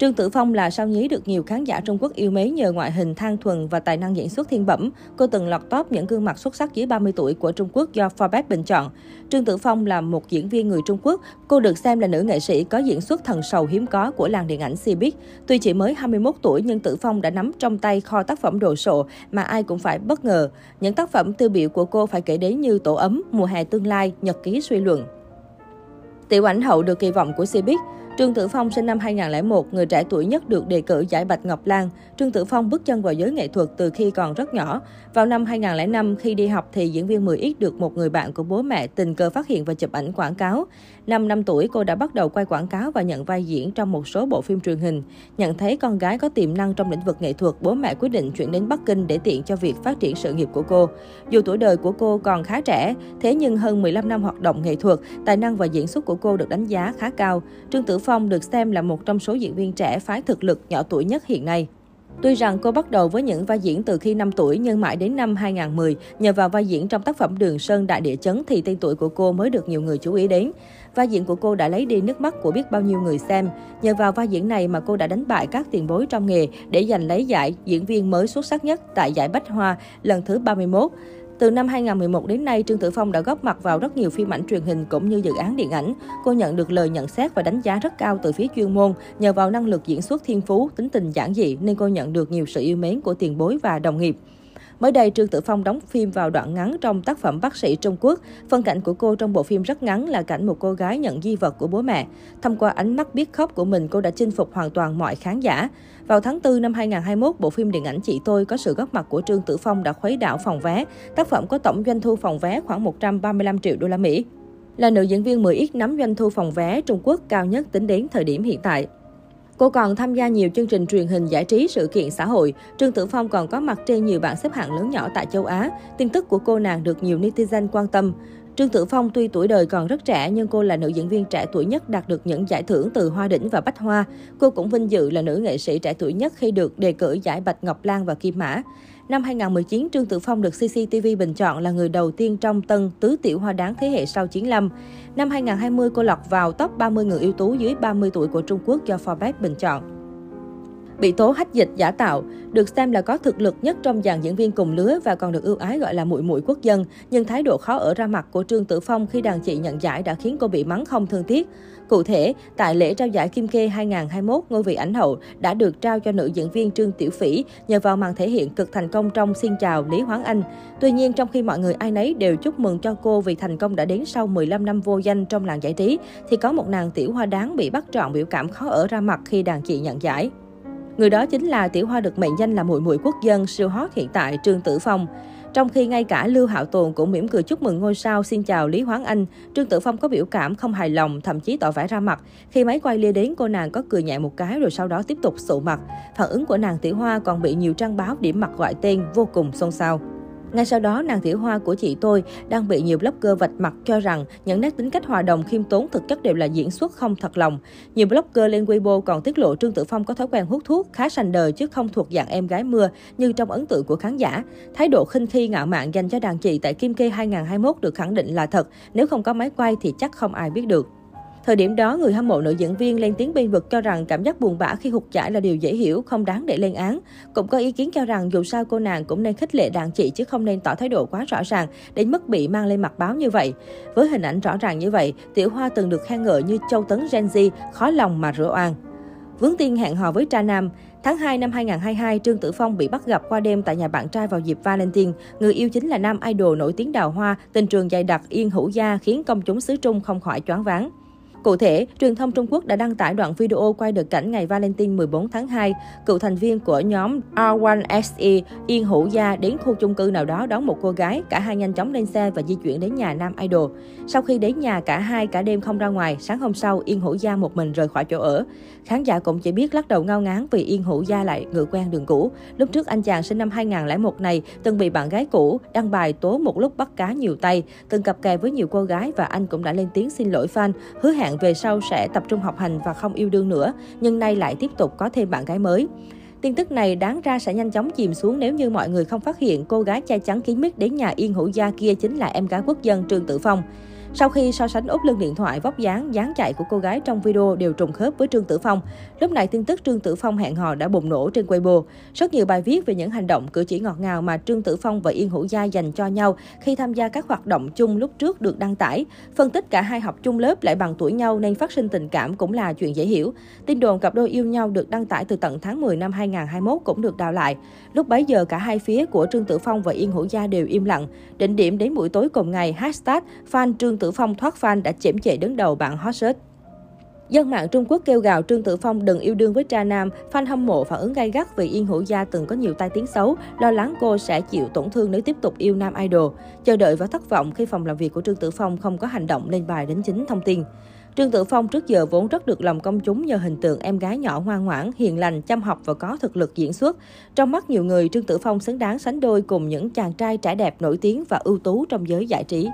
Trương Tử Phong là sao nhí được nhiều khán giả Trung Quốc yêu mến nhờ ngoại hình thang thuần và tài năng diễn xuất thiên bẩm. Cô từng lọt top những gương mặt xuất sắc dưới 30 tuổi của Trung Quốc do Forbes bình chọn. Trương Tử Phong là một diễn viên người Trung Quốc. Cô được xem là nữ nghệ sĩ có diễn xuất thần sầu hiếm có của làng điện ảnh Cbiz. Tuy chỉ mới 21 tuổi nhưng Tử Phong đã nắm trong tay kho tác phẩm đồ sộ mà ai cũng phải bất ngờ. Những tác phẩm tiêu biểu của cô phải kể đến như Tổ ấm, Mùa hè tương lai, Nhật ký suy luận. Tiểu ảnh hậu được kỳ vọng của Cbiz Trương Tử Phong sinh năm 2001, người trẻ tuổi nhất được đề cử giải Bạch Ngọc Lan. Trương Tử Phong bước chân vào giới nghệ thuật từ khi còn rất nhỏ. Vào năm 2005, khi đi học thì diễn viên 10X được một người bạn của bố mẹ tình cờ phát hiện và chụp ảnh quảng cáo. Năm năm tuổi, cô đã bắt đầu quay quảng cáo và nhận vai diễn trong một số bộ phim truyền hình. Nhận thấy con gái có tiềm năng trong lĩnh vực nghệ thuật, bố mẹ quyết định chuyển đến Bắc Kinh để tiện cho việc phát triển sự nghiệp của cô. Dù tuổi đời của cô còn khá trẻ, thế nhưng hơn 15 năm hoạt động nghệ thuật, tài năng và diễn xuất của cô được đánh giá khá cao. Trương Tử Phong được xem là một trong số diễn viên trẻ phái thực lực nhỏ tuổi nhất hiện nay. Tuy rằng cô bắt đầu với những vai diễn từ khi 5 tuổi nhưng mãi đến năm 2010, nhờ vào vai diễn trong tác phẩm Đường Sơn Đại Địa Chấn thì tên tuổi của cô mới được nhiều người chú ý đến. Vai diễn của cô đã lấy đi nước mắt của biết bao nhiêu người xem. Nhờ vào vai diễn này mà cô đã đánh bại các tiền bối trong nghề để giành lấy giải diễn viên mới xuất sắc nhất tại giải Bách Hoa lần thứ 31. Từ năm 2011 đến nay, Trương Tử Phong đã góp mặt vào rất nhiều phim ảnh truyền hình cũng như dự án điện ảnh. Cô nhận được lời nhận xét và đánh giá rất cao từ phía chuyên môn. Nhờ vào năng lực diễn xuất thiên phú, tính tình giản dị nên cô nhận được nhiều sự yêu mến của tiền bối và đồng nghiệp. Mới đây, Trương Tử Phong đóng phim vào đoạn ngắn trong tác phẩm Bác sĩ Trung Quốc. Phân cảnh của cô trong bộ phim rất ngắn là cảnh một cô gái nhận di vật của bố mẹ. Thông qua ánh mắt biết khóc của mình, cô đã chinh phục hoàn toàn mọi khán giả. Vào tháng 4 năm 2021, bộ phim điện ảnh Chị Tôi có sự góp mặt của Trương Tử Phong đã khuấy đảo phòng vé. Tác phẩm có tổng doanh thu phòng vé khoảng 135 triệu đô la Mỹ. Là nữ diễn viên 10X nắm doanh thu phòng vé Trung Quốc cao nhất tính đến thời điểm hiện tại. Cô còn tham gia nhiều chương trình truyền hình giải trí, sự kiện xã hội. Trương Tử Phong còn có mặt trên nhiều bảng xếp hạng lớn nhỏ tại châu Á. Tin tức của cô nàng được nhiều netizen quan tâm. Trương Tử Phong tuy tuổi đời còn rất trẻ nhưng cô là nữ diễn viên trẻ tuổi nhất đạt được những giải thưởng từ Hoa Đỉnh và Bách Hoa. Cô cũng vinh dự là nữ nghệ sĩ trẻ tuổi nhất khi được đề cử giải Bạch Ngọc Lan và Kim Mã. Năm 2019, Trương Tử Phong được CCTV bình chọn là người đầu tiên trong tân tứ tiểu hoa đáng thế hệ sau chiến lâm. Năm 2020, cô lọt vào top 30 người ưu tú dưới 30 tuổi của Trung Quốc do Forbes bình chọn bị tố hách dịch giả tạo, được xem là có thực lực nhất trong dàn diễn viên cùng lứa và còn được ưu ái gọi là muội muội quốc dân, nhưng thái độ khó ở ra mặt của Trương Tử Phong khi đàn chị nhận giải đã khiến cô bị mắng không thương tiếc. Cụ thể, tại lễ trao giải Kim Kê 2021, ngôi vị ảnh hậu đã được trao cho nữ diễn viên Trương Tiểu Phỉ nhờ vào màn thể hiện cực thành công trong Xin chào Lý Hoáng Anh. Tuy nhiên, trong khi mọi người ai nấy đều chúc mừng cho cô vì thành công đã đến sau 15 năm vô danh trong làng giải trí, thì có một nàng tiểu hoa đáng bị bắt trọn biểu cảm khó ở ra mặt khi đàn chị nhận giải. Người đó chính là Tiểu Hoa được mệnh danh là muội muội quốc dân siêu hot hiện tại Trương Tử Phong. Trong khi ngay cả Lưu Hạo Tồn cũng mỉm cười chúc mừng ngôi sao xin chào Lý Hoáng Anh, Trương Tử Phong có biểu cảm không hài lòng, thậm chí tỏ vẻ ra mặt. Khi máy quay lia đến, cô nàng có cười nhẹ một cái rồi sau đó tiếp tục sụ mặt. Phản ứng của nàng Tiểu Hoa còn bị nhiều trang báo điểm mặt gọi tên vô cùng xôn xao. Ngay sau đó, nàng tiểu hoa của chị tôi đang bị nhiều blogger vạch mặt cho rằng những nét tính cách hòa đồng khiêm tốn thực chất đều là diễn xuất không thật lòng. Nhiều blogger lên Weibo còn tiết lộ Trương Tử Phong có thói quen hút thuốc, khá sành đời chứ không thuộc dạng em gái mưa như trong ấn tượng của khán giả. Thái độ khinh khi ngạo mạn dành cho đàn chị tại Kim Kê 2021 được khẳng định là thật, nếu không có máy quay thì chắc không ai biết được. Thời điểm đó, người hâm mộ nữ diễn viên lên tiếng bên vực cho rằng cảm giác buồn bã khi hụt giải là điều dễ hiểu, không đáng để lên án. Cũng có ý kiến cho rằng dù sao cô nàng cũng nên khích lệ đàn chị chứ không nên tỏ thái độ quá rõ ràng đến mức bị mang lên mặt báo như vậy. Với hình ảnh rõ ràng như vậy, Tiểu Hoa từng được khen ngợi như châu tấn Gen Z, khó lòng mà rửa oan. Vướng tiên hẹn hò với tra nam, Tháng 2 năm 2022, Trương Tử Phong bị bắt gặp qua đêm tại nhà bạn trai vào dịp Valentine. Người yêu chính là nam idol nổi tiếng đào hoa, tình trường dày đặc Yên Hữu Gia khiến công chúng xứ Trung không khỏi choáng váng. Cụ thể, truyền thông Trung Quốc đã đăng tải đoạn video quay được cảnh ngày Valentine 14 tháng 2. Cựu thành viên của nhóm R1SE Yên Hữu Gia đến khu chung cư nào đó đón một cô gái. Cả hai nhanh chóng lên xe và di chuyển đến nhà nam idol. Sau khi đến nhà, cả hai cả đêm không ra ngoài. Sáng hôm sau, Yên Hữu Gia một mình rời khỏi chỗ ở. Khán giả cũng chỉ biết lắc đầu ngao ngán vì Yên Hữu Gia lại ngựa quen đường cũ. Lúc trước anh chàng sinh năm 2001 này từng bị bạn gái cũ đăng bài tố một lúc bắt cá nhiều tay, từng cặp kè với nhiều cô gái và anh cũng đã lên tiếng xin lỗi fan, hứa hẹn về sau sẽ tập trung học hành và không yêu đương nữa, nhưng nay lại tiếp tục có thêm bạn gái mới. Tin tức này đáng ra sẽ nhanh chóng chìm xuống nếu như mọi người không phát hiện cô gái che chắn kín mít đến nhà Yên Hữu Gia kia chính là em gái quốc dân Trương Tử Phong. Sau khi so sánh ốp lưng điện thoại, vóc dáng, dáng chạy của cô gái trong video đều trùng khớp với Trương Tử Phong. Lúc này tin tức Trương Tử Phong hẹn hò đã bùng nổ trên Weibo. Rất nhiều bài viết về những hành động cử chỉ ngọt ngào mà Trương Tử Phong và Yên Hữu Gia dành cho nhau khi tham gia các hoạt động chung lúc trước được đăng tải. Phân tích cả hai học chung lớp lại bằng tuổi nhau nên phát sinh tình cảm cũng là chuyện dễ hiểu. Tin đồn cặp đôi yêu nhau được đăng tải từ tận tháng 10 năm 2021 cũng được đào lại. Lúc bấy giờ cả hai phía của Trương Tử Phong và Yên Hữu Gia đều im lặng. Định điểm đến buổi tối cùng ngày, hashtag fan Trương Tử Phong thoát fan đã chễm chệ đứng đầu bảng hot search. Dân mạng Trung Quốc kêu gào Trương Tử Phong đừng yêu đương với tra nam, fan hâm mộ phản ứng gay gắt vì Yên Hữu Gia từng có nhiều tai tiếng xấu, lo lắng cô sẽ chịu tổn thương nếu tiếp tục yêu nam idol. Chờ đợi và thất vọng khi phòng làm việc của Trương Tử Phong không có hành động lên bài đính chính thông tin. Trương Tử Phong trước giờ vốn rất được lòng công chúng nhờ hình tượng em gái nhỏ ngoan ngoãn, hiền lành, chăm học và có thực lực diễn xuất. Trong mắt nhiều người, Trương Tử Phong xứng đáng sánh đôi cùng những chàng trai trẻ đẹp nổi tiếng và ưu tú trong giới giải trí.